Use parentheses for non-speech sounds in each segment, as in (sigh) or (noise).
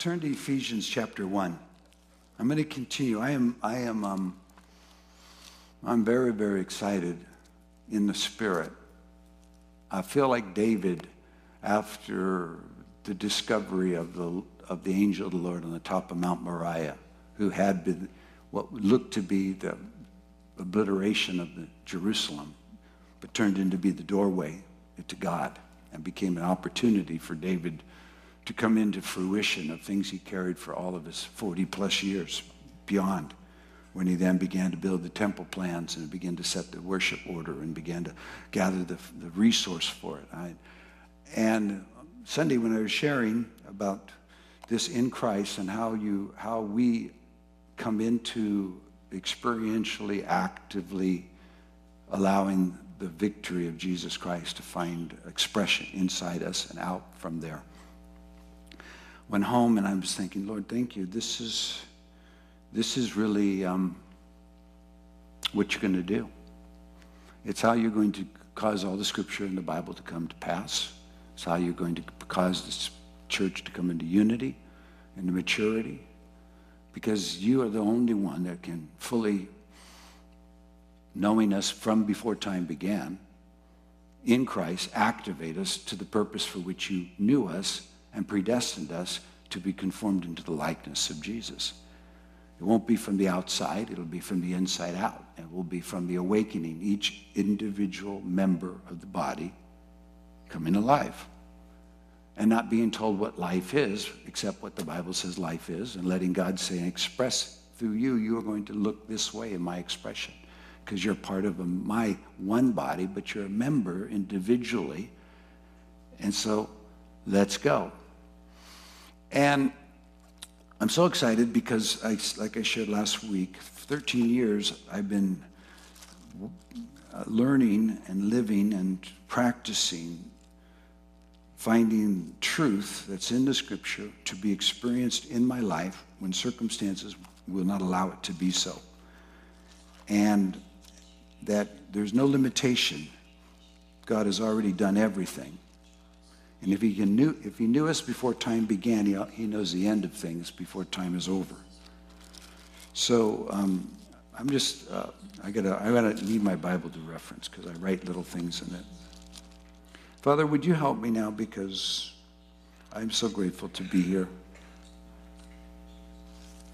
turn to Ephesians chapter 1. I'm going to continue. I am, I am, um, I'm very, very excited in the spirit. I feel like David after the discovery of the, of the angel of the Lord on the top of Mount Moriah, who had been what looked to be the obliteration of the Jerusalem, but turned into be the doorway to God and became an opportunity for David to come into fruition of things he carried for all of his 40 plus years beyond when he then began to build the temple plans and began to set the worship order and began to gather the, the resource for it. I, and Sunday when I was sharing about this in Christ and how you how we come into experientially actively allowing the victory of Jesus Christ to find expression inside us and out from there. Went home and I was thinking, Lord, thank you. This is this is really um, what you're going to do. It's how you're going to cause all the scripture in the Bible to come to pass. It's how you're going to cause this church to come into unity, into maturity, because you are the only one that can fully, knowing us from before time began, in Christ, activate us to the purpose for which you knew us and predestined us to be conformed into the likeness of Jesus. It won't be from the outside, it'll be from the inside out. It will be from the awakening, each individual member of the body coming alive and not being told what life is, except what the Bible says life is, and letting God say and express through you, you are going to look this way in my expression because you're part of a, my one body, but you're a member individually. And so let's go. And I'm so excited because, I, like I shared last week, 13 years I've been uh, learning and living and practicing finding truth that's in the scripture to be experienced in my life when circumstances will not allow it to be so. And that there's no limitation. God has already done everything. And if he, knew, if he knew us before time began, he, he knows the end of things before time is over. So um, I'm just, uh, I gotta, I gotta need my Bible to reference because I write little things in it. Father, would you help me now because I'm so grateful to be here.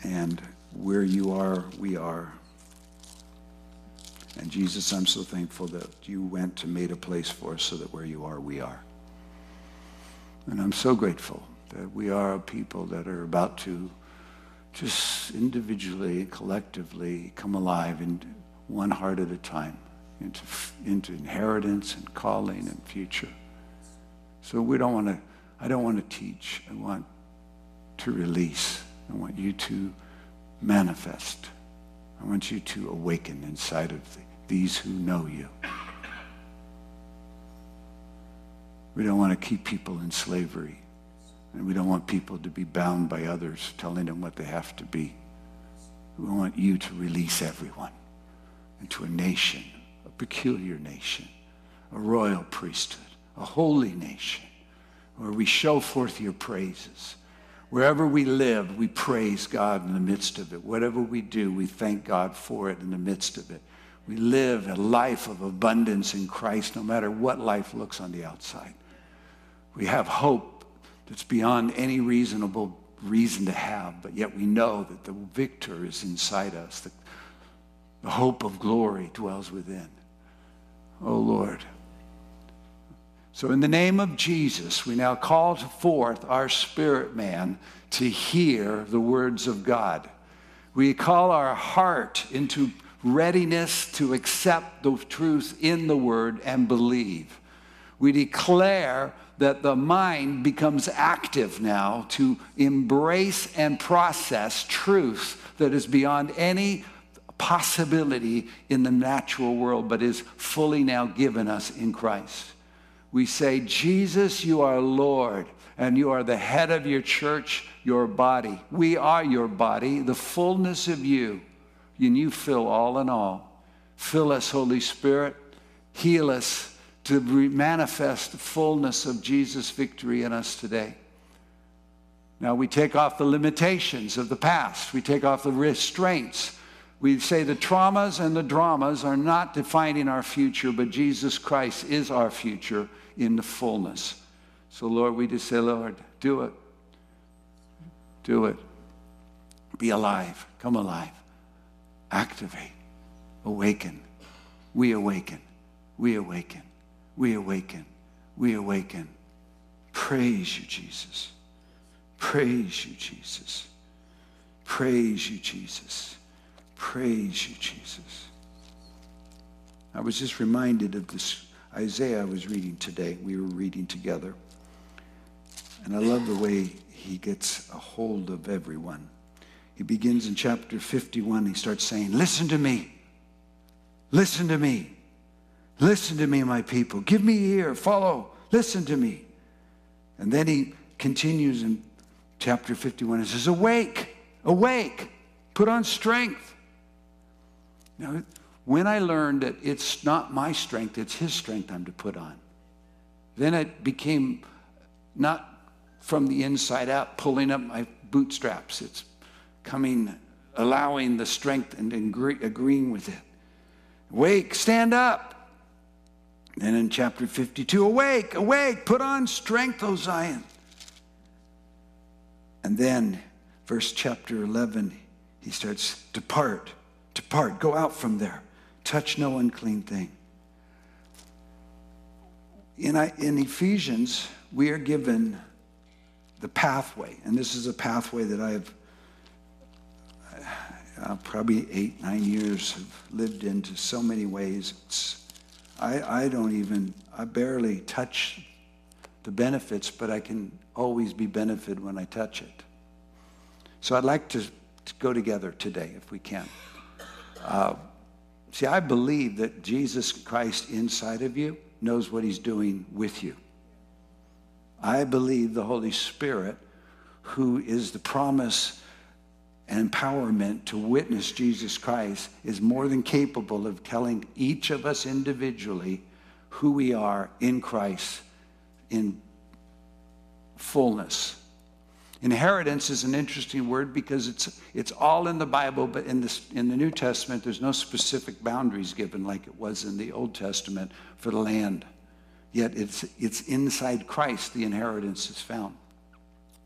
And where you are, we are. And Jesus, I'm so thankful that you went to made a place for us so that where you are, we are. And I'm so grateful that we are a people that are about to just individually, collectively come alive in one heart at a time into, into inheritance and calling and future. So we don't want to, I don't want to teach. I want to release. I want you to manifest. I want you to awaken inside of the, these who know you. We don't want to keep people in slavery. And we don't want people to be bound by others telling them what they have to be. We want you to release everyone into a nation, a peculiar nation, a royal priesthood, a holy nation, where we show forth your praises. Wherever we live, we praise God in the midst of it. Whatever we do, we thank God for it in the midst of it. We live a life of abundance in Christ no matter what life looks on the outside. We have hope that's beyond any reasonable reason to have, but yet we know that the victor is inside us. that the hope of glory dwells within. Oh Lord. So, in the name of Jesus, we now call forth our spirit man to hear the words of God. We call our heart into readiness to accept the truth in the word and believe. We declare that the mind becomes active now to embrace and process truth that is beyond any possibility in the natural world, but is fully now given us in Christ. We say, Jesus, you are Lord, and you are the head of your church, your body. We are your body, the fullness of you, and you fill all in all. Fill us, Holy Spirit. Heal us to manifest the fullness of Jesus' victory in us today. Now we take off the limitations of the past, we take off the restraints. We say the traumas and the dramas are not defining our future, but Jesus Christ is our future in the fullness. So, Lord, we just say, Lord, do it. Do it. Be alive. Come alive. Activate. Awaken. We awaken. We awaken. We awaken. We awaken. Praise you, Jesus. Praise you, Jesus. Praise you, Jesus. Praise you, Jesus. I was just reminded of this Isaiah I was reading today. We were reading together. And I love the way he gets a hold of everyone. He begins in chapter 51. He starts saying, Listen to me. Listen to me. Listen to me, my people. Give me ear. Follow. Listen to me. And then he continues in chapter 51 and says, Awake, awake, put on strength. Now, when I learned that it's not my strength, it's his strength I'm to put on, then it became not from the inside out, pulling up my bootstraps. It's coming, allowing the strength and agree, agreeing with it. Wake, stand up. Then in chapter 52, awake, awake, put on strength, O Zion. And then, verse chapter 11, he starts, depart, depart, go out from there, touch no unclean thing. In, in Ephesians, we are given the pathway, and this is a pathway that I've uh, probably eight, nine years have lived into so many ways. It's, I, I don't even, I barely touch the benefits, but I can always be benefited when I touch it. So I'd like to, to go together today if we can. Uh, see, I believe that Jesus Christ inside of you knows what he's doing with you. I believe the Holy Spirit, who is the promise and empowerment to witness Jesus Christ is more than capable of telling each of us individually who we are in Christ in fullness. Inheritance is an interesting word because it's, it's all in the Bible, but in, this, in the New Testament, there's no specific boundaries given like it was in the Old Testament for the land. Yet it's, it's inside Christ the inheritance is found.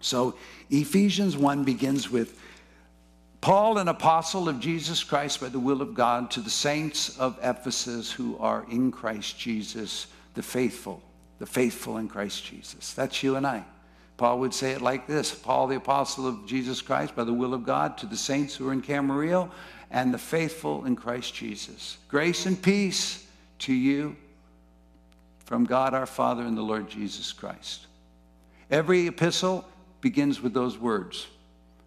So Ephesians 1 begins with Paul, an apostle of Jesus Christ by the will of God, to the saints of Ephesus who are in Christ Jesus, the faithful, the faithful in Christ Jesus. That's you and I. Paul would say it like this Paul, the apostle of Jesus Christ by the will of God, to the saints who are in Camarillo and the faithful in Christ Jesus. Grace and peace to you from God our Father and the Lord Jesus Christ. Every epistle begins with those words.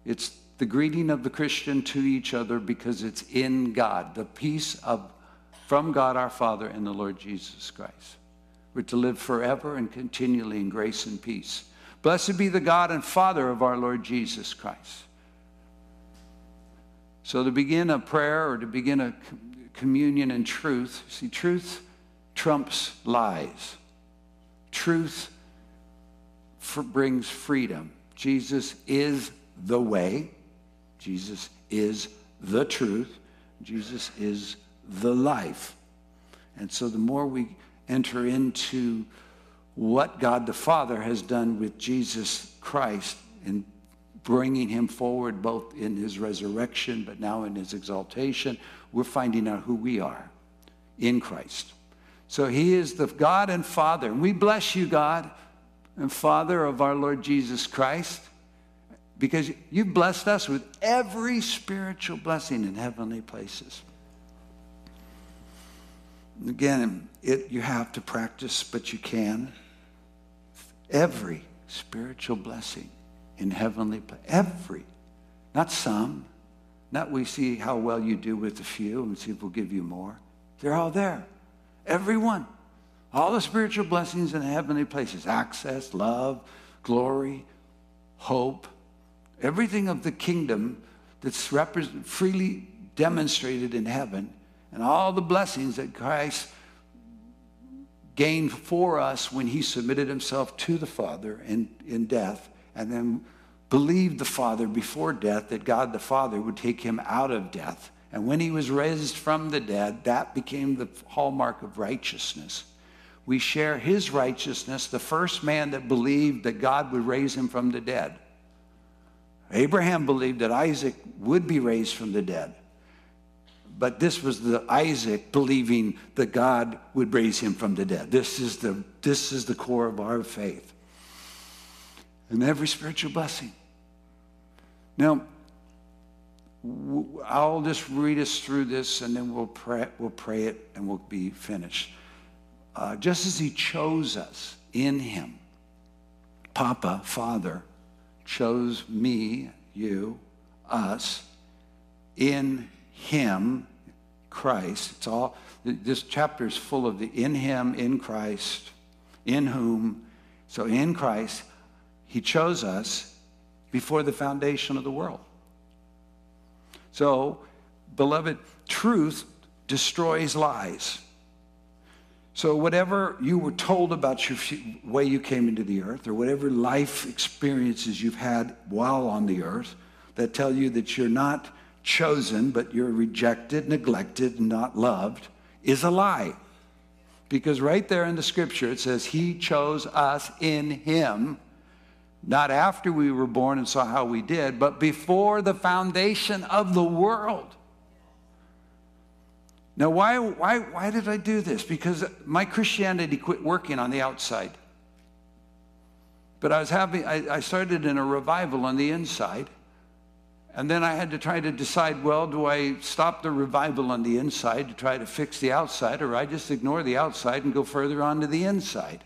It's the greeting of the Christian to each other because it's in God, the peace of from God our Father and the Lord Jesus Christ. We're to live forever and continually in grace and peace. Blessed be the God and Father of our Lord Jesus Christ. So to begin a prayer or to begin a communion in truth, see, truth trumps lies. Truth brings freedom. Jesus is the way. Jesus is the truth. Jesus is the life. And so the more we enter into what God the Father has done with Jesus Christ in bringing him forward both in his resurrection but now in his exaltation, we're finding out who we are in Christ. So he is the God and Father. We bless you, God and Father of our Lord Jesus Christ because you've blessed us with every spiritual blessing in heavenly places. Again, it, you have to practice, but you can. Every spiritual blessing in heavenly places. Every. Not some. Not we see how well you do with a few and see if we'll give you more. They're all there. Every one. All the spiritual blessings in heavenly places access, love, glory, hope, everything of the kingdom that's freely demonstrated in heaven and all the blessings that Christ gained for us when he submitted himself to the Father in, in death and then believed the Father before death that God the Father would take him out of death. And when he was raised from the dead, that became the hallmark of righteousness. We share his righteousness, the first man that believed that God would raise him from the dead. Abraham believed that Isaac would be raised from the dead. But this was the Isaac believing that God would raise him from the dead. This is the, this is the core of our faith. And every spiritual blessing. Now, I'll just read us through this and then we'll pray, we'll pray it and we'll be finished. Uh, just as he chose us in him, Papa, Father, chose me, you, us, in him, Christ. It's all, this chapter is full of the in him, in Christ, in whom. So in Christ, he chose us before the foundation of the world. So, beloved, truth destroys lies. So, whatever you were told about your way you came into the earth, or whatever life experiences you've had while on the earth that tell you that you're not chosen, but you're rejected, neglected, and not loved, is a lie. Because right there in the scripture it says, He chose us in Him, not after we were born and saw how we did, but before the foundation of the world. Now, why, why, why did I do this? Because my Christianity quit working on the outside. But I was having, I, I started in a revival on the inside. And then I had to try to decide well, do I stop the revival on the inside to try to fix the outside, or I just ignore the outside and go further on to the inside?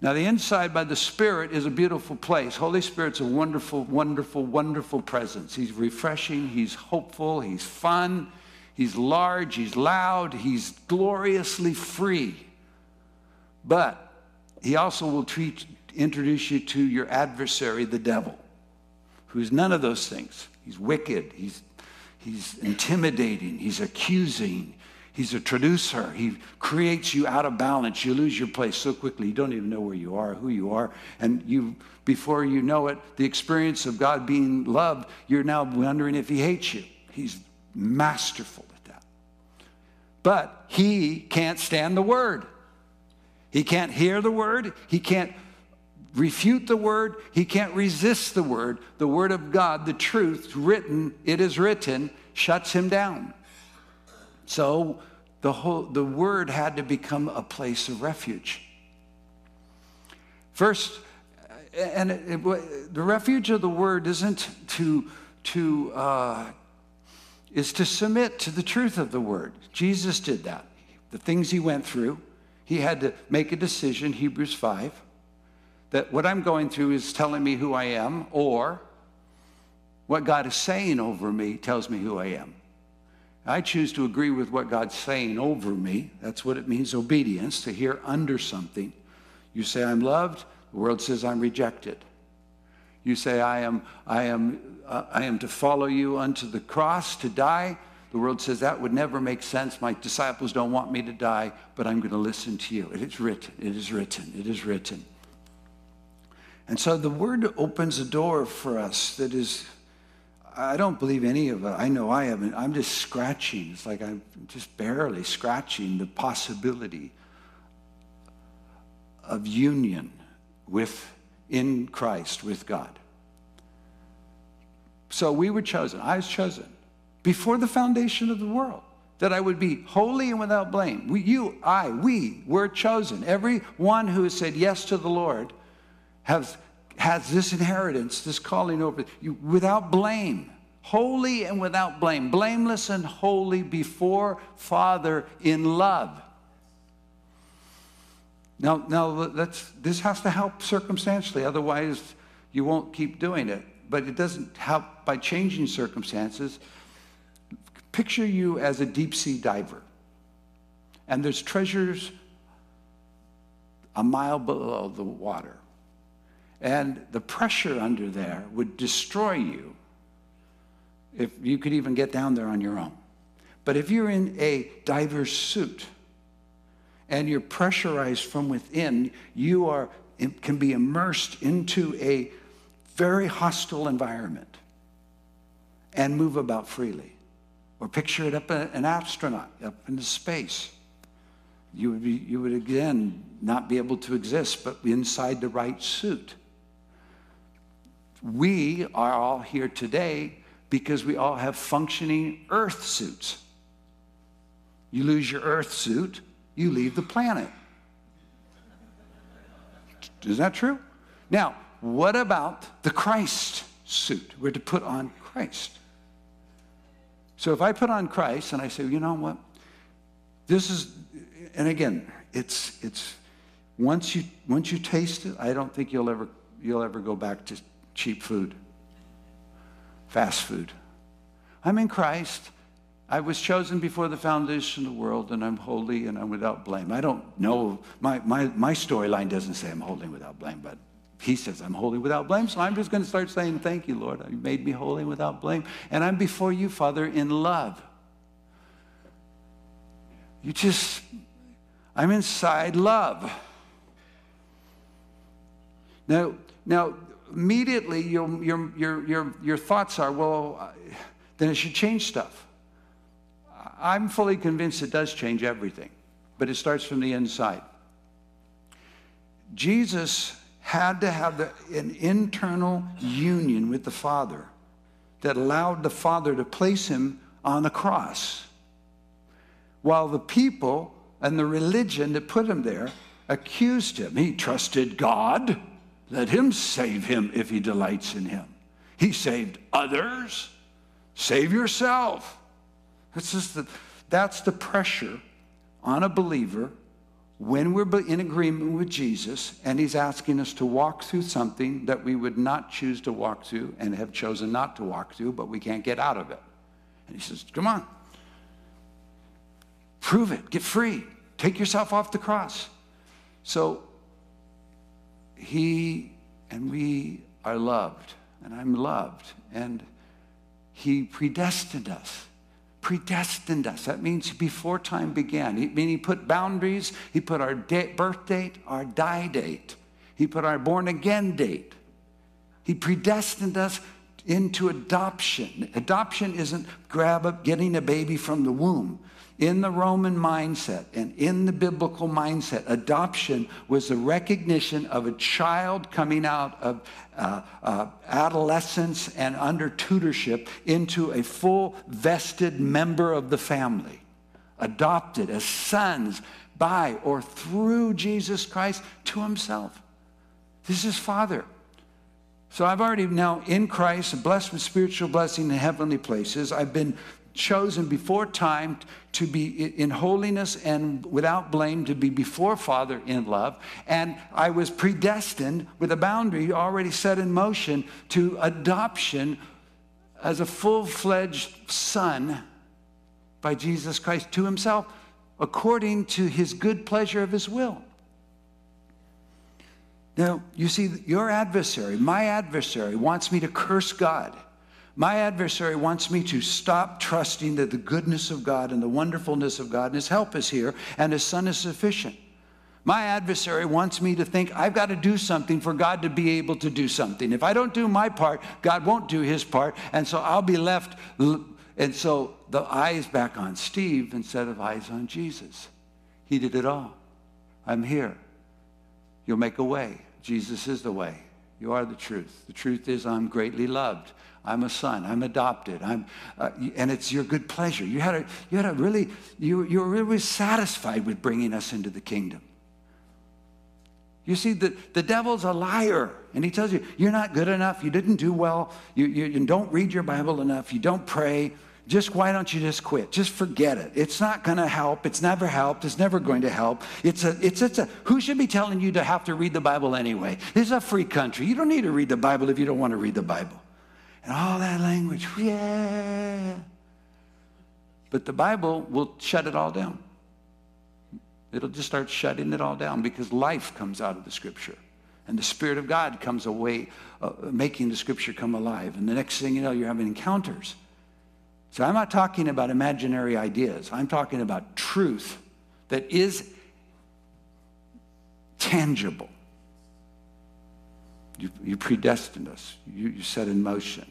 Now, the inside by the Spirit is a beautiful place. Holy Spirit's a wonderful, wonderful, wonderful presence. He's refreshing, He's hopeful, He's fun, He's large, He's loud, He's gloriously free. But He also will treat, introduce you to your adversary, the devil who's none of those things. He's wicked, he's, he's intimidating, he's accusing, he's a traducer. He creates you out of balance. You lose your place so quickly, you don't even know where you are, who you are. And you, before you know it, the experience of God being loved, you're now wondering if he hates you. He's masterful. But he can't stand the word. He can't hear the word. He can't refute the word, he can't resist the word. The word of God, the truth, written, it is written, shuts him down. So the whole the word had to become a place of refuge. First, and it, it, the refuge of the word isn't to to uh, is to submit to the truth of the word. Jesus did that. The things he went through, he had to make a decision. Hebrews five that what I'm going through is telling me who I am, or what God is saying over me tells me who I am. I choose to agree with what God's saying over me. That's what it means obedience, to hear under something. You say, I'm loved, the world says, I'm rejected. You say, I am, I am, uh, I am to follow you unto the cross to die. The world says that would never make sense. My disciples don't want me to die, but I'm going to listen to you. It is written. It is written. It is written. And so the word opens a door for us that is, I don't believe any of it. I know I haven't. I'm just scratching. It's like I'm just barely scratching the possibility of union with, in Christ, with God. So we were chosen. I was chosen before the foundation of the world that I would be holy and without blame. We, you, I, we were chosen. Every one who has said yes to the Lord has, has this inheritance, this calling over you without blame, holy and without blame, blameless and holy before Father in love. Now, now that's, this has to help circumstantially, otherwise, you won't keep doing it. But it doesn't help by changing circumstances. Picture you as a deep sea diver, and there's treasures a mile below the water and the pressure under there would destroy you if you could even get down there on your own. But if you're in a diver's suit and you're pressurized from within, you are can be immersed into a very hostile environment and move about freely. Or picture it up an astronaut up into space. You would, be, you would again not be able to exist, but inside the right suit. We are all here today because we all have functioning earth suits. You lose your earth suit, you leave the planet. Is that true? Now, what about the Christ suit? We're to put on Christ. So if I put on Christ and I say, you know what? This is, and again, it's, it's, once you, once you taste it, I don't think you'll ever, you'll ever go back to cheap food, fast food. I'm in Christ. I was chosen before the foundation of the world, and I'm holy and I'm without blame. I don't know, my, my, my storyline doesn't say I'm holy without blame, but he says I'm holy without blame. So I'm just going to start saying, Thank you, Lord. You made me holy without blame. And I'm before you, Father, in love. You just, I'm inside love. Now, now immediately your, your, your, your, your thoughts are, well, then it should change stuff. I'm fully convinced it does change everything, but it starts from the inside. Jesus had to have the, an internal union with the Father that allowed the Father to place him on the cross. While the people and the religion that put him there accused him. He trusted God. Let him save him if he delights in him. He saved others. Save yourself. Is the, that's the pressure on a believer when we're in agreement with Jesus and he's asking us to walk through something that we would not choose to walk through and have chosen not to walk through, but we can't get out of it. And he says, Come on, prove it, get free, take yourself off the cross. So he and we are loved, and I'm loved, and he predestined us predestined us. That means before time began. I mean, he put boundaries. He put our birth date, our die date. He put our born again date. He predestined us into adoption. Adoption isn't grab up getting a baby from the womb. In the Roman mindset and in the biblical mindset, adoption was the recognition of a child coming out of uh, uh, adolescence and under tutorship into a full vested member of the family, adopted as sons by or through Jesus Christ to himself. This is Father. So I've already now in Christ, blessed with spiritual blessing in heavenly places. I've been chosen before time to be in holiness and without blame, to be before Father in love. And I was predestined with a boundary already set in motion to adoption as a full fledged son by Jesus Christ to himself according to his good pleasure of his will. Now, you see, your adversary, my adversary, wants me to curse God. My adversary wants me to stop trusting that the goodness of God and the wonderfulness of God and His help is here and His Son is sufficient. My adversary wants me to think I've got to do something for God to be able to do something. If I don't do my part, God won't do His part, and so I'll be left. And so the eyes back on Steve instead of eyes on Jesus. He did it all. I'm here. You'll make a way. Jesus is the way. You are the truth. The truth is, I'm greatly loved. I'm a son. I'm adopted. I'm, uh, and it's your good pleasure. You had a, you had a really, you, you were really satisfied with bringing us into the kingdom. You see, the, the devil's a liar. And he tells you, you're not good enough. You didn't do well. You, you, you don't read your Bible enough. You don't pray. Just why don't you just quit? Just forget it. It's not going to help. It's never helped. It's never going to help. It's a, it's, it's a, who should be telling you to have to read the Bible anyway? This is a free country. You don't need to read the Bible if you don't want to read the Bible and all that language. Yeah. But the Bible will shut it all down. It'll just start shutting it all down because life comes out of the scripture. And the Spirit of God comes away, uh, making the scripture come alive. And the next thing you know, you're having encounters. So I'm not talking about imaginary ideas. I'm talking about truth that is tangible. You, you predestined us. You, you set in motion.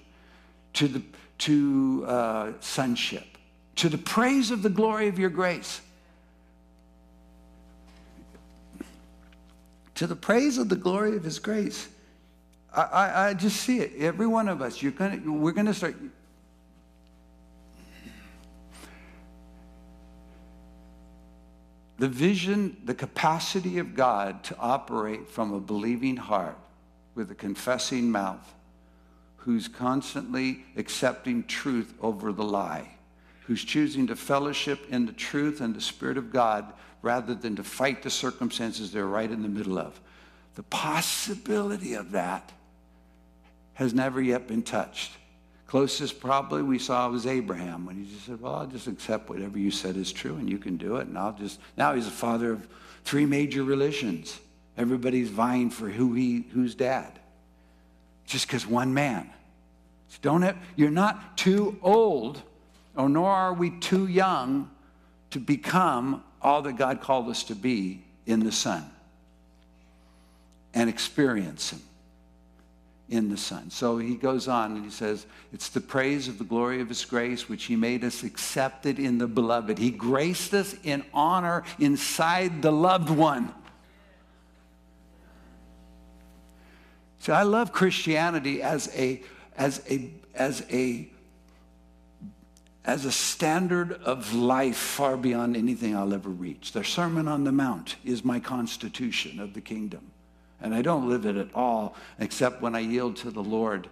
To, the, to uh, sonship. To the praise of the glory of your grace. To the praise of the glory of his grace. I, I, I just see it. Every one of us, you're gonna, we're going to start. The vision, the capacity of God to operate from a believing heart with a confessing mouth, who's constantly accepting truth over the lie, who's choosing to fellowship in the truth and the Spirit of God rather than to fight the circumstances they're right in the middle of. The possibility of that has never yet been touched. Closest probably we saw was Abraham when he just said, Well, I'll just accept whatever you said is true and you can do it. And I'll just, now he's the father of three major religions. Everybody's vying for who he, who's dad. Just because one man. So don't have, you're not too old, or nor are we too young to become all that God called us to be in the Son and experience Him in the Son. So he goes on and he says, It's the praise of the glory of his grace, which he made us accepted in the beloved. He graced us in honor inside the loved one. So I love Christianity as a, as a, as a, as a standard of life far beyond anything I'll ever reach. The Sermon on the Mount is my constitution of the kingdom. And I don't live it at all except when I yield to the Lord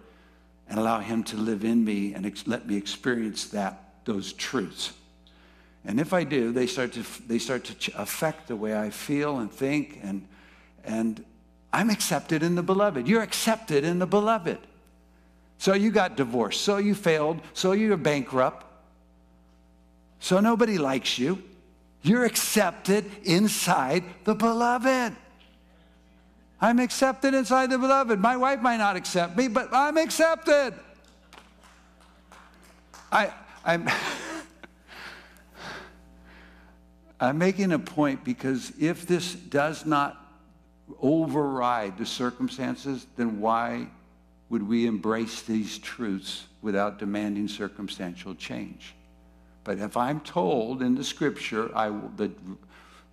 and allow Him to live in me and ex- let me experience that, those truths. And if I do, they start to, they start to affect the way I feel and think, and, and I'm accepted in the beloved. You're accepted in the beloved. So you got divorced, so you failed, so you're bankrupt, so nobody likes you. You're accepted inside the beloved. I'm accepted inside the beloved. My wife might not accept me, but I'm accepted. I, I'm, (laughs) I'm making a point because if this does not override the circumstances, then why would we embrace these truths without demanding circumstantial change? But if I'm told in the scripture, I, the,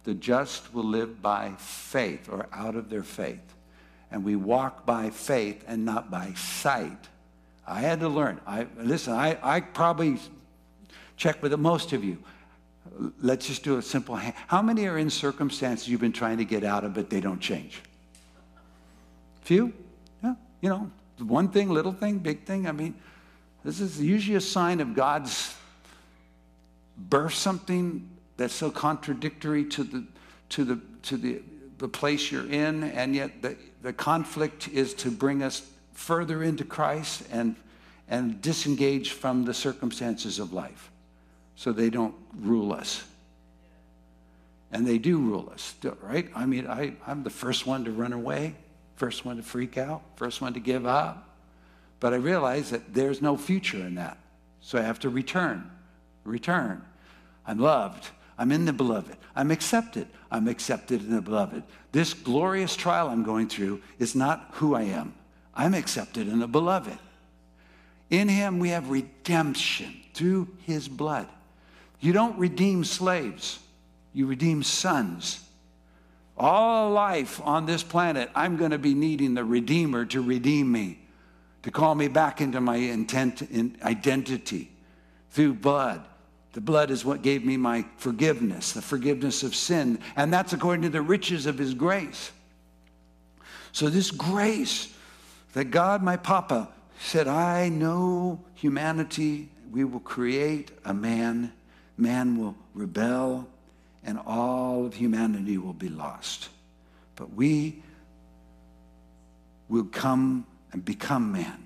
the just will live by faith or out of their faith. And we walk by faith and not by sight. I had to learn. I, listen, I, I probably check with most of you. Let's just do a simple hand. How many are in circumstances you've been trying to get out of, but they don't change? Few? Yeah. You know, one thing, little thing, big thing. I mean, this is usually a sign of God's birth something that's so contradictory to the, to the, to the, the place you're in, and yet the, the conflict is to bring us further into Christ and, and disengage from the circumstances of life so they don't rule us. And they do rule us, right? I mean, I, I'm the first one to run away, first one to freak out, first one to give up. But I realize that there's no future in that. So I have to return, return. I'm loved. I'm in the beloved. I'm accepted. I'm accepted in the beloved. This glorious trial I'm going through is not who I am. I'm accepted in the beloved. In him we have redemption through his blood. You don't redeem slaves, you redeem sons. All life on this planet, I'm going to be needing the Redeemer to redeem me, to call me back into my intent, identity through blood the blood is what gave me my forgiveness, the forgiveness of sin. And that's according to the riches of his grace. So, this grace that God, my Papa, said, I know humanity, we will create a man, man will rebel, and all of humanity will be lost. But we will come and become man.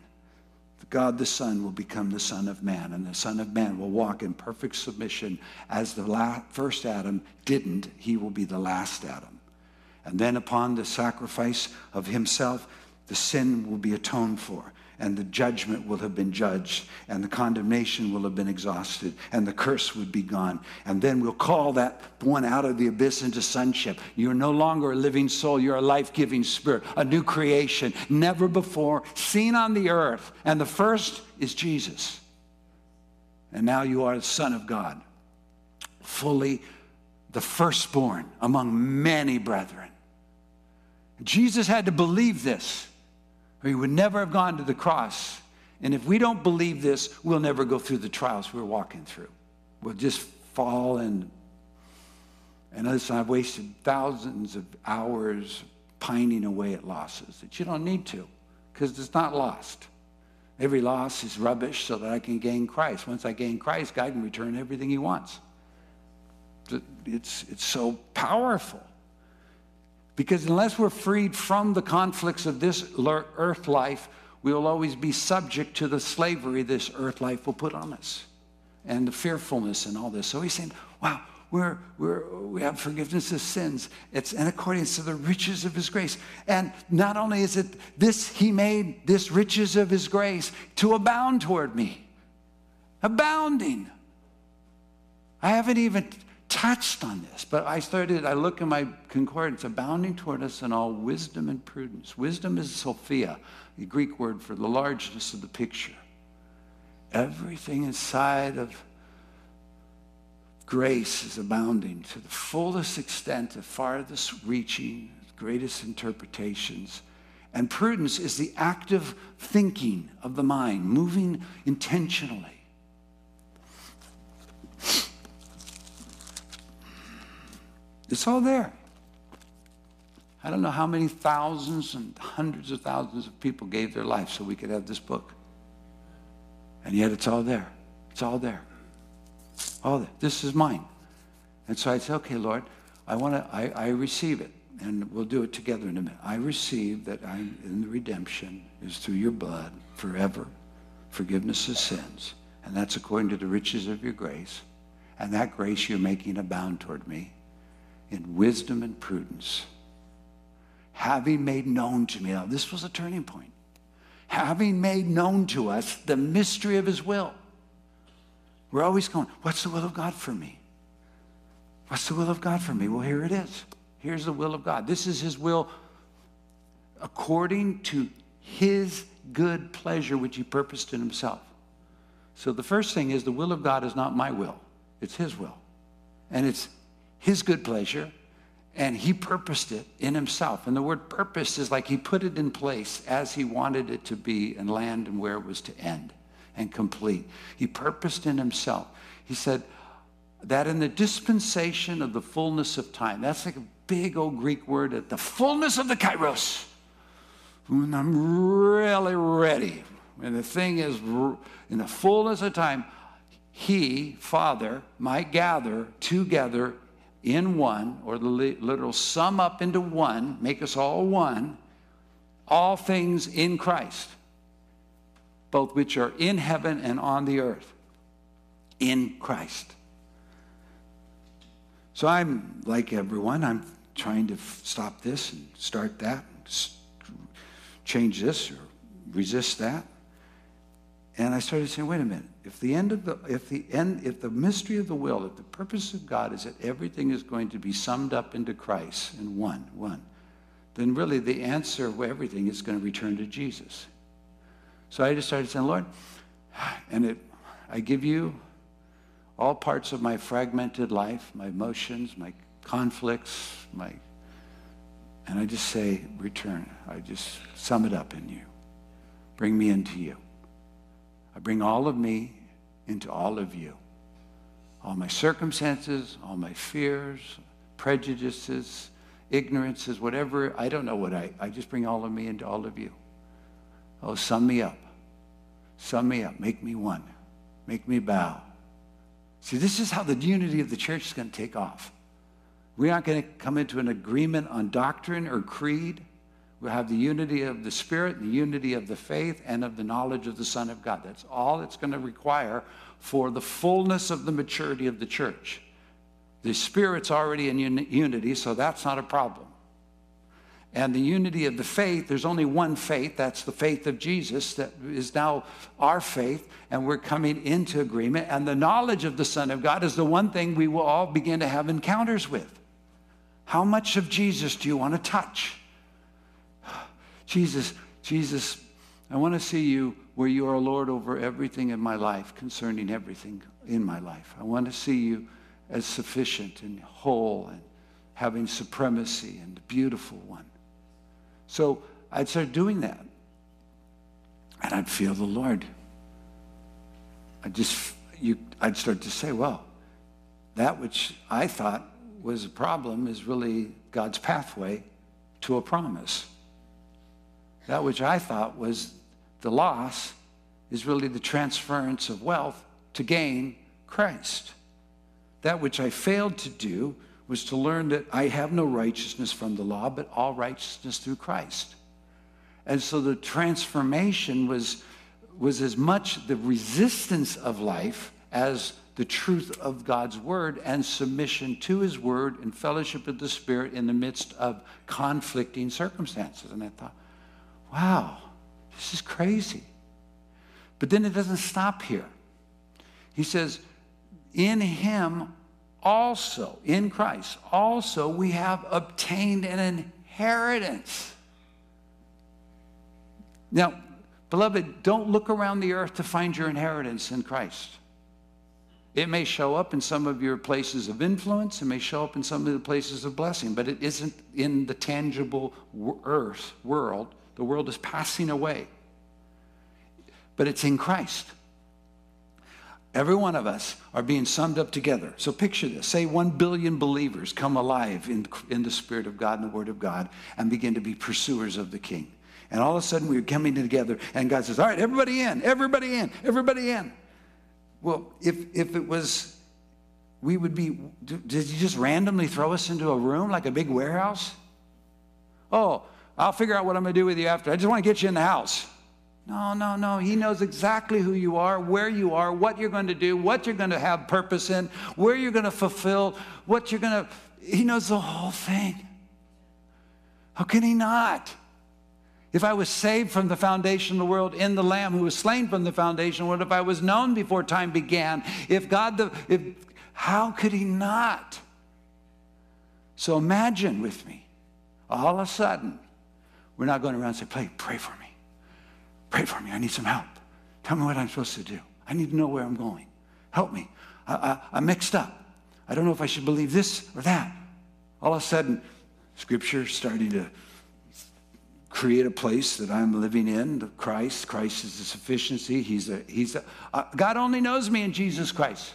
God the Son will become the Son of Man, and the Son of Man will walk in perfect submission as the last, first Adam didn't. He will be the last Adam. And then upon the sacrifice of himself, the sin will be atoned for. And the judgment will have been judged, and the condemnation will have been exhausted, and the curse would be gone. And then we'll call that one out of the abyss into sonship. You're no longer a living soul, you're a life giving spirit, a new creation, never before seen on the earth. And the first is Jesus. And now you are the Son of God, fully the firstborn among many brethren. Jesus had to believe this or he would never have gone to the cross. And if we don't believe this, we'll never go through the trials we're walking through. We'll just fall and and listen, I've wasted thousands of hours pining away at losses that you don't need to, because it's not lost. Every loss is rubbish so that I can gain Christ. Once I gain Christ, God can return everything He wants. It's, it's so powerful. Because unless we're freed from the conflicts of this earth life, we will always be subject to the slavery this earth life will put on us and the fearfulness and all this. So he's saying, wow, we're, we're, we have forgiveness of sins. It's in accordance to the riches of his grace. And not only is it this, he made this riches of his grace to abound toward me. Abounding. I haven't even touched on this, but I started, I look in my concordance, abounding toward us in all wisdom and prudence. Wisdom is Sophia, the Greek word for the largeness of the picture. Everything inside of grace is abounding to the fullest extent, the farthest reaching, greatest interpretations. And prudence is the active thinking of the mind, moving intentionally. It's all there. I don't know how many thousands and hundreds of thousands of people gave their life so we could have this book. And yet it's all there. It's all there. All there. This is mine. And so I said, okay, Lord, I want to, I, I receive it. And we'll do it together in a minute. I receive that I'm in the redemption is through your blood forever, forgiveness of sins. And that's according to the riches of your grace. And that grace you're making abound toward me in wisdom and prudence, having made known to me. Now, this was a turning point. Having made known to us the mystery of his will. We're always going, What's the will of God for me? What's the will of God for me? Well, here it is. Here's the will of God. This is his will according to his good pleasure, which he purposed in himself. So the first thing is the will of God is not my will, it's his will. And it's his good pleasure, and he purposed it in himself. And the word purpose is like he put it in place as he wanted it to be and land and where it was to end and complete. He purposed in himself. He said that in the dispensation of the fullness of time, that's like a big old Greek word, at the fullness of the kairos, when I'm really ready, when the thing is in the fullness of time, he, Father, might gather together in one, or the literal sum up into one, make us all one, all things in Christ, both which are in heaven and on the earth, in Christ. So I'm like everyone, I'm trying to stop this and start that, change this or resist that. And I started saying, wait a minute. If the end of the if the end if the mystery of the will, if the purpose of God is that everything is going to be summed up into Christ in one, one, then really the answer of everything is going to return to Jesus. So I just started saying, Lord, (sighs) and it, I give you all parts of my fragmented life, my emotions, my conflicts, my and I just say, return. I just sum it up in you. Bring me into you. I bring all of me into all of you. All my circumstances, all my fears, prejudices, ignorances, whatever. I don't know what I, I just bring all of me into all of you. Oh, sum me up. Sum me up. Make me one. Make me bow. See, this is how the unity of the church is going to take off. We're not going to come into an agreement on doctrine or creed. We'll have the unity of the Spirit, the unity of the faith, and of the knowledge of the Son of God. That's all it's going to require for the fullness of the maturity of the church. The Spirit's already in unity, so that's not a problem. and the unity of the faith, there's only one faith. That's the faith of Jesus that is now our faith, and we're coming into agreement. And the knowledge of the Son of God is the one thing we will all begin to have encounters with. How much of Jesus do you want to touch? Jesus, Jesus, I want to see you where you are Lord over everything in my life, concerning everything in my life. I want to see you as sufficient and whole and having supremacy and the beautiful one. So I'd start doing that. And I'd feel the Lord. I just, you, I'd start to say, well, that which I thought was a problem is really God's pathway to a promise. That which I thought was the loss is really the transference of wealth to gain Christ. That which I failed to do was to learn that I have no righteousness from the law, but all righteousness through Christ. And so the transformation was, was as much the resistance of life as the truth of God's word and submission to his word and fellowship with the Spirit in the midst of conflicting circumstances. And I thought, wow, this is crazy. But then it doesn't stop here. He says, in him also, in Christ, also we have obtained an inheritance. Now, beloved, don't look around the earth to find your inheritance in Christ. It may show up in some of your places of influence, it may show up in some of the places of blessing, but it isn't in the tangible earth world. The world is passing away, but it's in Christ. Every one of us are being summed up together. So picture this. Say one billion believers come alive in, in the Spirit of God and the Word of God and begin to be pursuers of the King. And all of a sudden we're coming together and God says, all right, everybody in, everybody in, everybody in. Well, if, if it was, we would be, did you just randomly throw us into a room like a big warehouse? Oh, I'll figure out what I'm going to do with you after. I just want to get you in the house. No, no, no. He knows exactly who you are, where you are, what you're going to do, what you're going to have purpose in, where you're going to fulfill, what you're going to. He knows the whole thing. How can he not? If I was saved from the foundation of the world in the Lamb who was slain from the foundation world, if I was known before time began, if God, the, if, how could he not? So imagine with me, all of a sudden, we're not going around and say, pray, pray for me. Pray for me. I need some help. Tell me what I'm supposed to do. I need to know where I'm going. Help me. I, I, I'm mixed up. I don't know if I should believe this or that. All of a sudden, Scripture's starting to create a place that I'm living in. The Christ. Christ is the sufficiency. He's a. He's a. Uh, God only knows me in Jesus Christ.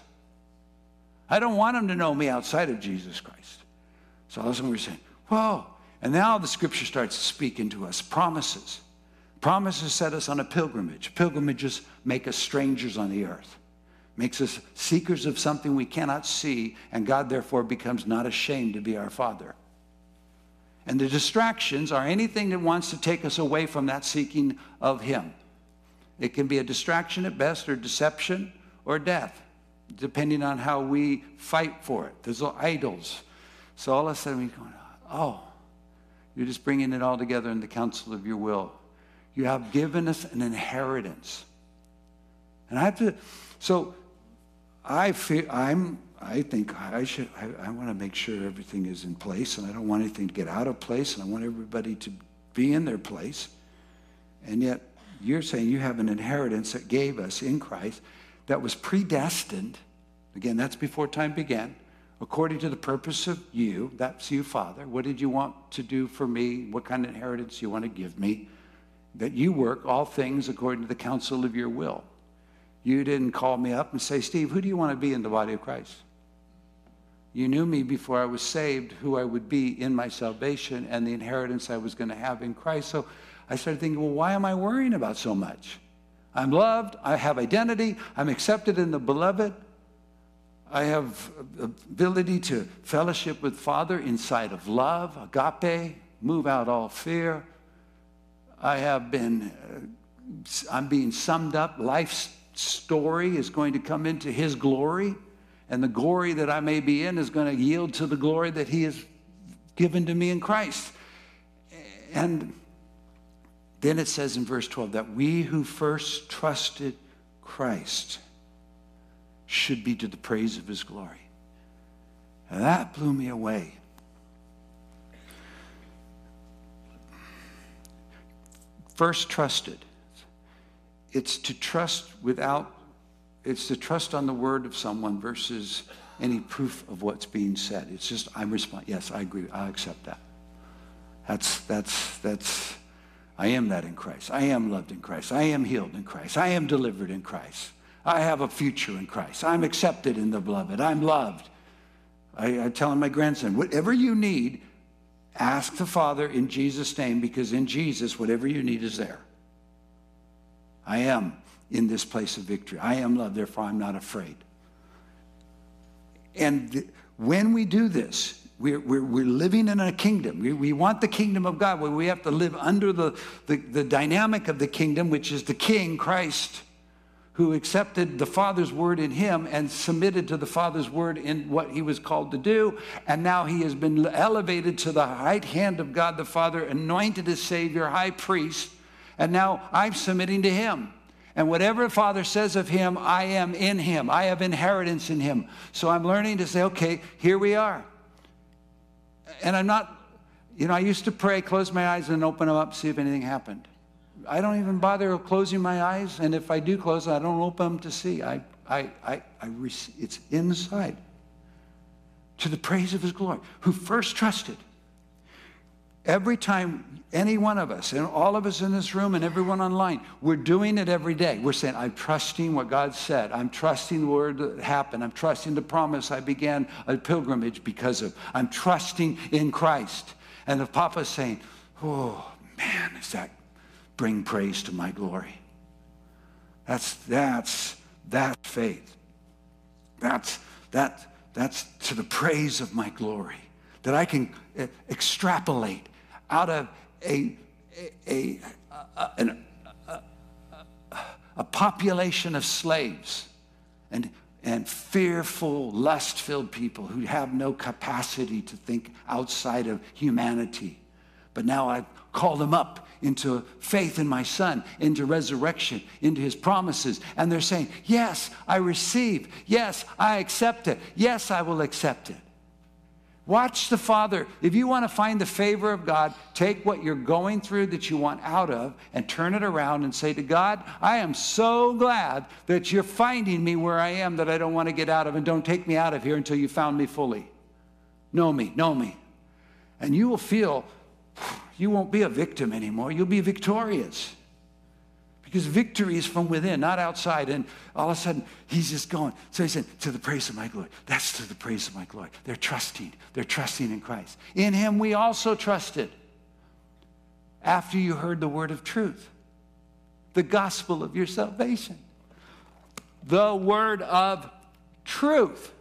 I don't want him to know me outside of Jesus Christ. So all of a sudden we're saying, whoa. And now the Scripture starts speaking to us promises. Promises set us on a pilgrimage. Pilgrimages make us strangers on the earth, makes us seekers of something we cannot see, and God therefore becomes not ashamed to be our Father. And the distractions are anything that wants to take us away from that seeking of Him. It can be a distraction at best, or deception, or death, depending on how we fight for it. There's idols. So all of a sudden we go, oh, you're just bringing it all together in the counsel of your will. You have given us an inheritance. And I have to, so I feel, I'm, I think I should, I, I want to make sure everything is in place and I don't want anything to get out of place and I want everybody to be in their place. And yet you're saying you have an inheritance that gave us in Christ that was predestined. Again, that's before time began. According to the purpose of you, that's you, Father. What did you want to do for me? What kind of inheritance you want to give me? that you work all things according to the counsel of your will. You didn't call me up and say, Steve, who do you want to be in the body of Christ? You knew me before I was saved, who I would be in my salvation and the inheritance I was going to have in Christ. So I started thinking, well, why am I worrying about so much? I'm loved, I have identity, I'm accepted in the beloved. I have ability to fellowship with Father inside of love, agape, move out all fear. I have been, uh, I'm being summed up. Life's story is going to come into His glory, and the glory that I may be in is going to yield to the glory that He has given to me in Christ. and then it says in verse 12 that we who first trusted Christ should be to the praise of his glory. And that blew me away. First trusted. It's to trust without, it's to trust on the word of someone versus any proof of what's being said. It's just, I'm responding. Yes, I agree. I accept that. That's, that's, that's, I am that in Christ. I am loved in Christ. I am healed in Christ. I am delivered in Christ. I have a future in Christ. I'm accepted in the beloved. I'm loved. I, I tell my grandson, whatever you need, ask the Father in Jesus' name, because in Jesus, whatever you need is there. I am in this place of victory. I am loved, therefore I'm not afraid. And th- when we do this, we're, we're, we're, living in a kingdom. We, we want the kingdom of God where we have to live under the, the, the dynamic of the kingdom, which is the king, Christ, who accepted the Father's word in him and submitted to the Father's word in what he was called to do. And now he has been elevated to the right hand of God the Father, anointed as Savior, high priest. And now I'm submitting to him. And whatever Father says of him, I am in him. I have inheritance in him. So I'm learning to say, okay, here we are. And I'm not, you know, I used to pray, close my eyes and open them up, see if anything happened. I don't even bother closing my eyes. And if I do close, I don't open them to see. I, I, I, I it's inside. To the praise of his glory, who first trusted. Every time any one of us, and all of us in this room and everyone online, we're doing it every day. We're saying, I'm trusting what God said. I'm trusting the word that happened. I'm trusting the promise I began a pilgrimage because of. I'm trusting in Christ. And the Papa's saying, Oh, man, is that bring praise to my glory? That's, that's, that's faith. That's, that, that's to the praise of my glory. That I can eh, extrapolate out of a, a, a, a, a population of slaves and, and fearful, lust filled people who have no capacity to think outside of humanity. But now I've called them up into faith in my son, into resurrection, into his promises. And they're saying, Yes, I receive. Yes, I accept it. Yes, I will accept it. Watch the Father. If you want to find the favor of God, take what you're going through that you want out of and turn it around and say to God, I am so glad that you're finding me where I am that I don't want to get out of, and don't take me out of here until you found me fully. Know me, know me. And you will feel you won't be a victim anymore. You'll be victorious. Because victory is from within, not outside. And all of a sudden, he's just going. So he said, To the praise of my glory. That's to the praise of my glory. They're trusting. They're trusting in Christ. In him we also trusted after you heard the word of truth, the gospel of your salvation. The word of truth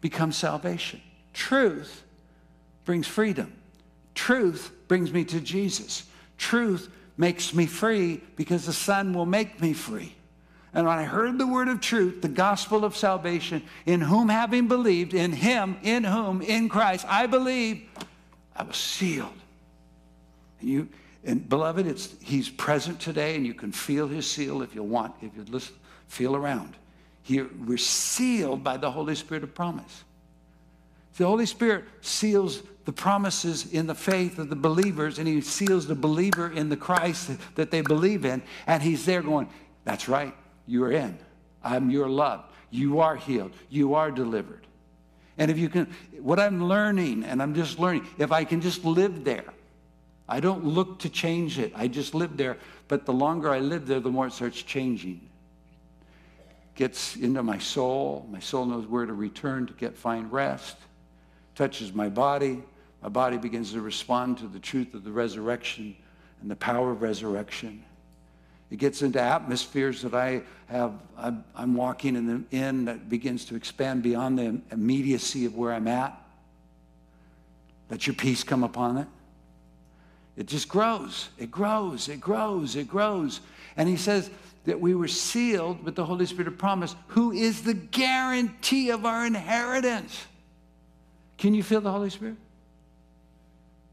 becomes salvation. Truth brings freedom. Truth brings me to Jesus. Truth makes me free because the Son will make me free. And when I heard the word of truth, the gospel of salvation, in whom having believed, in him, in whom, in Christ, I believe, I was sealed. And you, and beloved, it's he's present today, and you can feel his seal if you want, if you listen, feel around. Here, we're sealed by the Holy Spirit of promise. The Holy Spirit seals the promises in the faith of the believers, and He seals the believer in the Christ that they believe in. And He's there going, That's right, you're in. I'm your love. You are healed. You are delivered. And if you can, what I'm learning, and I'm just learning, if I can just live there, I don't look to change it. I just live there. But the longer I live there, the more it starts changing. Gets into my soul. My soul knows where to return to get find rest touches my body, my body begins to respond to the truth of the resurrection and the power of resurrection. It gets into atmospheres that I have, I'm, I'm walking in, the, in that begins to expand beyond the immediacy of where I'm at. Let your peace come upon it. It just grows, it grows, it grows, it grows. And he says that we were sealed with the Holy Spirit of promise, who is the guarantee of our inheritance. Can you feel the Holy Spirit?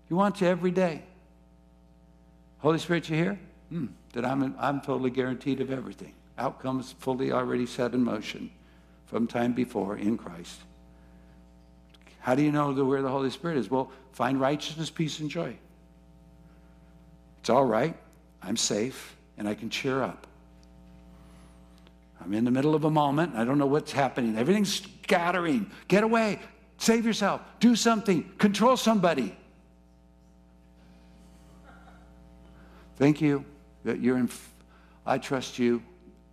You want to every day. Holy Spirit, you hear? Hmm. That I'm, I'm totally guaranteed of everything. Outcomes fully already set in motion from time before in Christ. How do you know where the Holy Spirit is? Well, find righteousness, peace, and joy. It's all right. I'm safe, and I can cheer up. I'm in the middle of a moment. I don't know what's happening. Everything's scattering. Get away. Save yourself. Do something. Control somebody. Thank you that you're in. I trust you.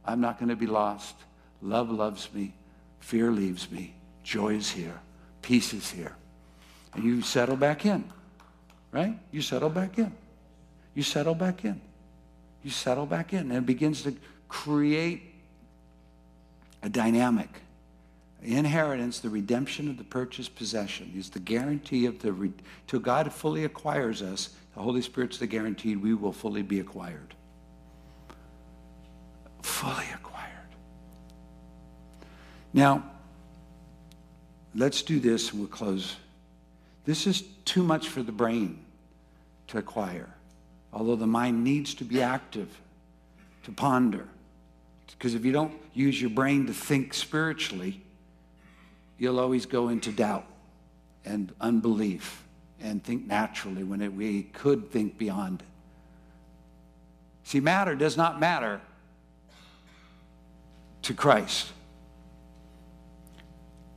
I'm not going to be lost. Love loves me. Fear leaves me. Joy is here. Peace is here. And you settle back in, right? You settle back in. You settle back in. You settle back in. And it begins to create a dynamic. Inheritance, the redemption of the purchased possession, is the guarantee of the, re- till God fully acquires us, the Holy Spirit's the guarantee we will fully be acquired. Fully acquired. Now, let's do this and we'll close. This is too much for the brain to acquire, although the mind needs to be active, to ponder. Because if you don't use your brain to think spiritually, you'll always go into doubt and unbelief and think naturally when it, we could think beyond it. See, matter does not matter to Christ.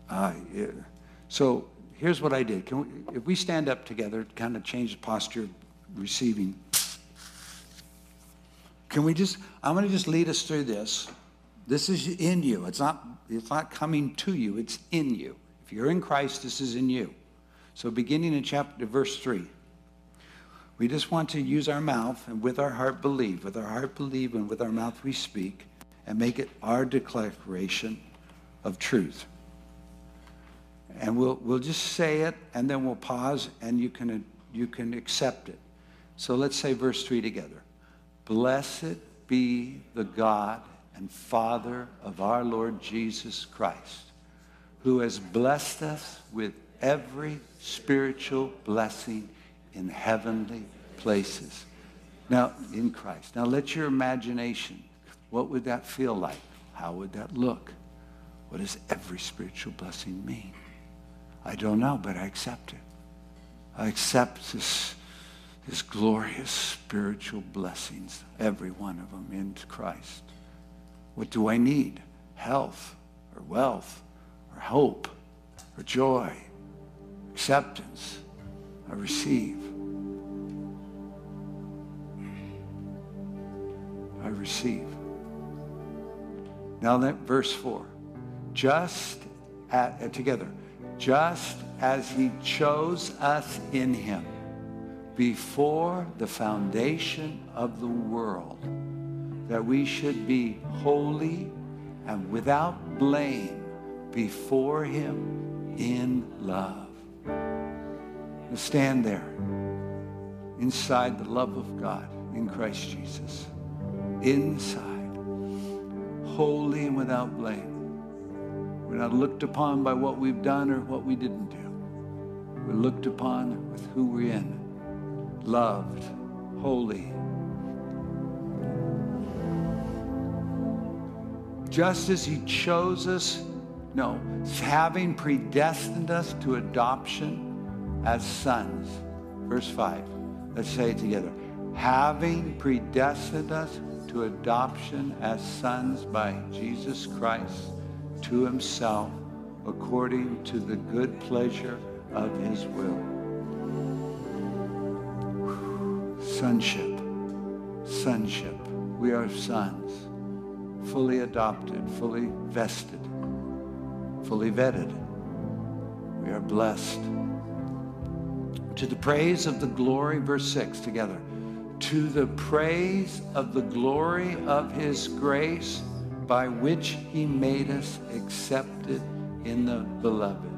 Uh, so here's what I did. Can we, if we stand up together, kind of change the posture of receiving. Can we just, I'm going to just lead us through this. This is in you. It's not, it's not coming to you, it's in you. If you're in Christ, this is in you. So beginning in chapter verse 3. We just want to use our mouth and with our heart believe. With our heart believe and with our mouth we speak and make it our declaration of truth. And we'll, we'll just say it and then we'll pause and you can, you can accept it. So let's say verse 3 together. Blessed be the God and Father of our Lord Jesus Christ, who has blessed us with every spiritual blessing in heavenly places. Now, in Christ. Now, let your imagination, what would that feel like? How would that look? What does every spiritual blessing mean? I don't know, but I accept it. I accept this, this glorious spiritual blessings, every one of them in Christ. What do I need? Health or wealth or hope or joy, acceptance. I receive. I receive. Now that verse 4. Just at, uh, together just as he chose us in him before the foundation of the world, that we should be holy and without blame before him in love. And stand there inside the love of God in Christ Jesus. Inside, holy and without blame. We're not looked upon by what we've done or what we didn't do. We're looked upon with who we're in, loved, holy. Just as he chose us, no, having predestined us to adoption as sons. Verse 5. Let's say it together. Having predestined us to adoption as sons by Jesus Christ to himself according to the good pleasure of his will. Sonship, sonship. We are sons, fully adopted, fully vested, fully vetted. We are blessed. To the praise of the glory, verse 6 together. To the praise of the glory of his grace by which he made us accepted in the beloved.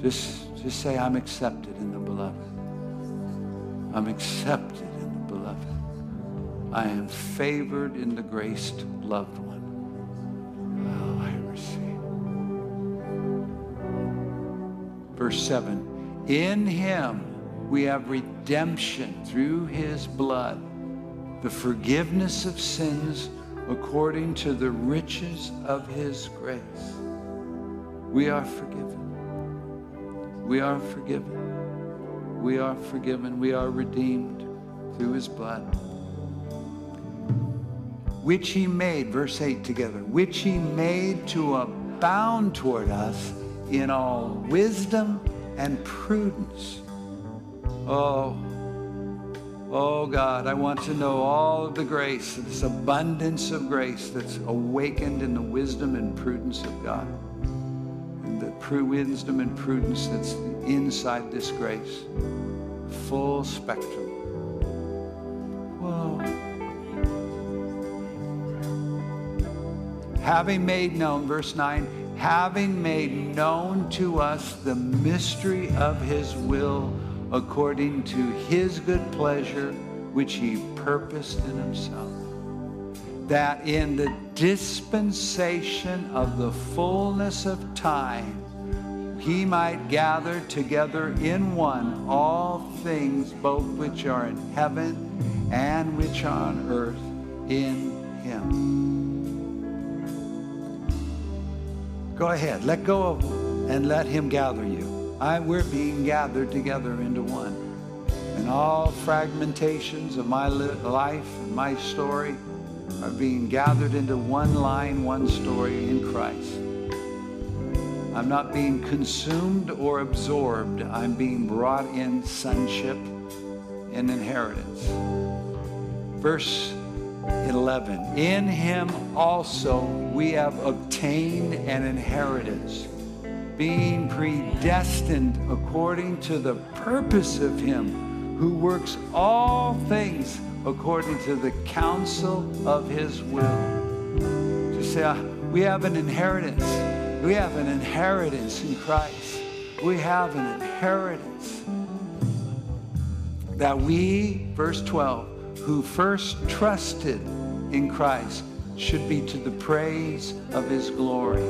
Just, just say, I'm accepted in the beloved. I'm accepted. I am favored in the graced loved one. Oh, I receive. Verse 7 In him we have redemption through his blood, the forgiveness of sins according to the riches of his grace. We are forgiven. We are forgiven. We are forgiven. We are redeemed through his blood. Which he made, verse 8 together, which he made to abound toward us in all wisdom and prudence. Oh, oh God, I want to know all of the grace, this abundance of grace that's awakened in the wisdom and prudence of God. And the wisdom and prudence that's inside this grace. Full spectrum. Having made known, verse 9, having made known to us the mystery of his will according to his good pleasure, which he purposed in himself, that in the dispensation of the fullness of time, he might gather together in one all things, both which are in heaven and which are on earth, in him. Go ahead, let go of and let him gather you. I, we're being gathered together into one. And all fragmentations of my life and my story are being gathered into one line, one story in Christ. I'm not being consumed or absorbed. I'm being brought in sonship and inheritance. Verse 11. In him also we have obtained an inheritance, being predestined according to the purpose of him who works all things according to the counsel of his will. To say, ah, we have an inheritance. We have an inheritance in Christ. We have an inheritance that we, verse 12, who first trusted in Christ should be to the praise of his glory.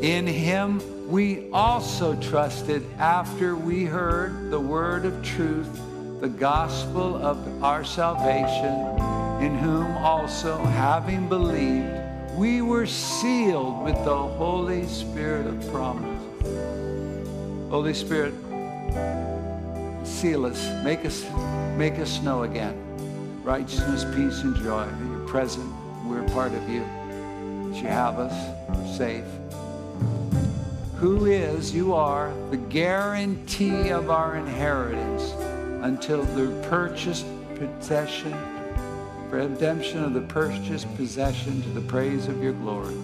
In him we also trusted after we heard the word of truth, the gospel of our salvation, in whom also, having believed, we were sealed with the Holy Spirit of promise. Holy Spirit, seal us, make us, make us know again righteousness, peace, and joy. You're present. We're part of you. That you have us. We're safe. Who is, you are, the guarantee of our inheritance until the purchased possession, redemption of the purchased possession to the praise of your glory.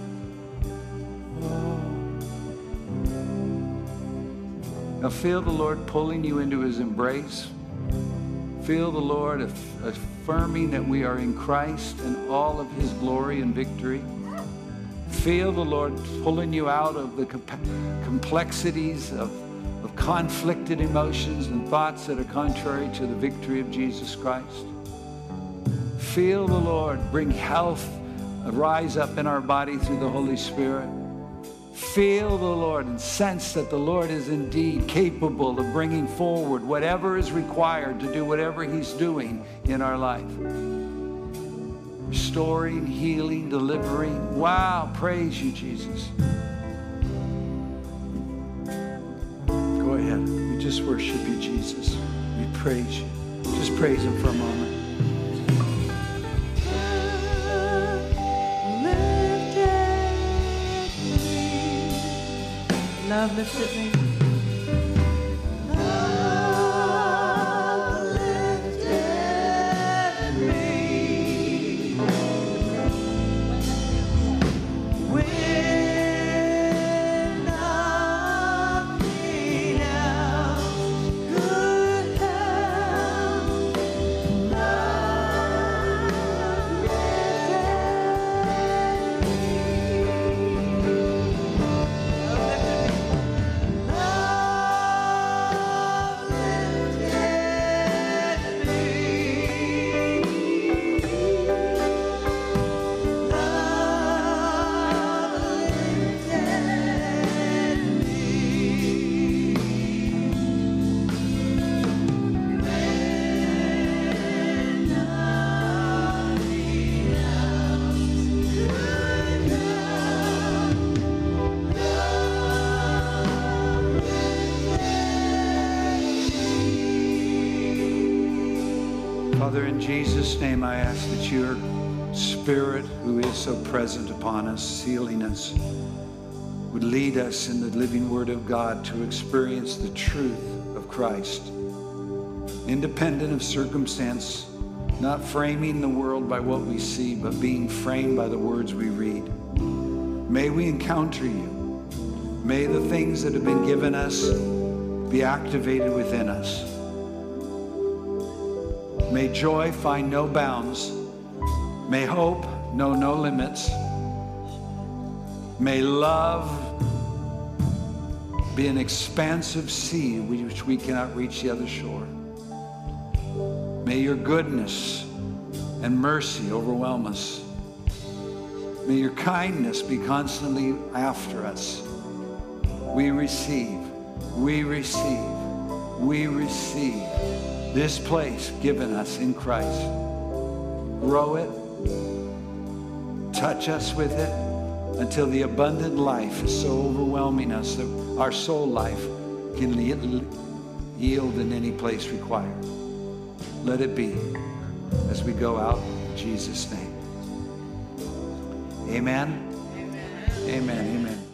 Now feel the Lord pulling you into his embrace feel the Lord affirming that we are in Christ and all of his glory and victory. Feel the Lord pulling you out of the complexities of, of conflicted emotions and thoughts that are contrary to the victory of Jesus Christ. Feel the Lord bring health rise up in our body through the Holy Spirit feel the Lord and sense that the Lord is indeed capable of bringing forward whatever is required to do whatever He's doing in our life. Restoring, healing, delivering. Wow, praise you, Jesus. Go ahead. We just worship you, Jesus. We praise you. Just praise Him for a moment. Love lifted me. Jesus' name, I ask that your Spirit, who is so present upon us, sealing us, would lead us in the living Word of God to experience the truth of Christ, independent of circumstance, not framing the world by what we see, but being framed by the words we read. May we encounter you. May the things that have been given us be activated within us. May joy find no bounds. May hope know no limits. May love be an expansive sea which we cannot reach the other shore. May your goodness and mercy overwhelm us. May your kindness be constantly after us. We receive, we receive, we receive this place given us in Christ. Grow it, touch us with it until the abundant life is so overwhelming us that our soul life can yield in any place required. Let it be as we go out in Jesus' name. Amen. Amen. Amen. Amen.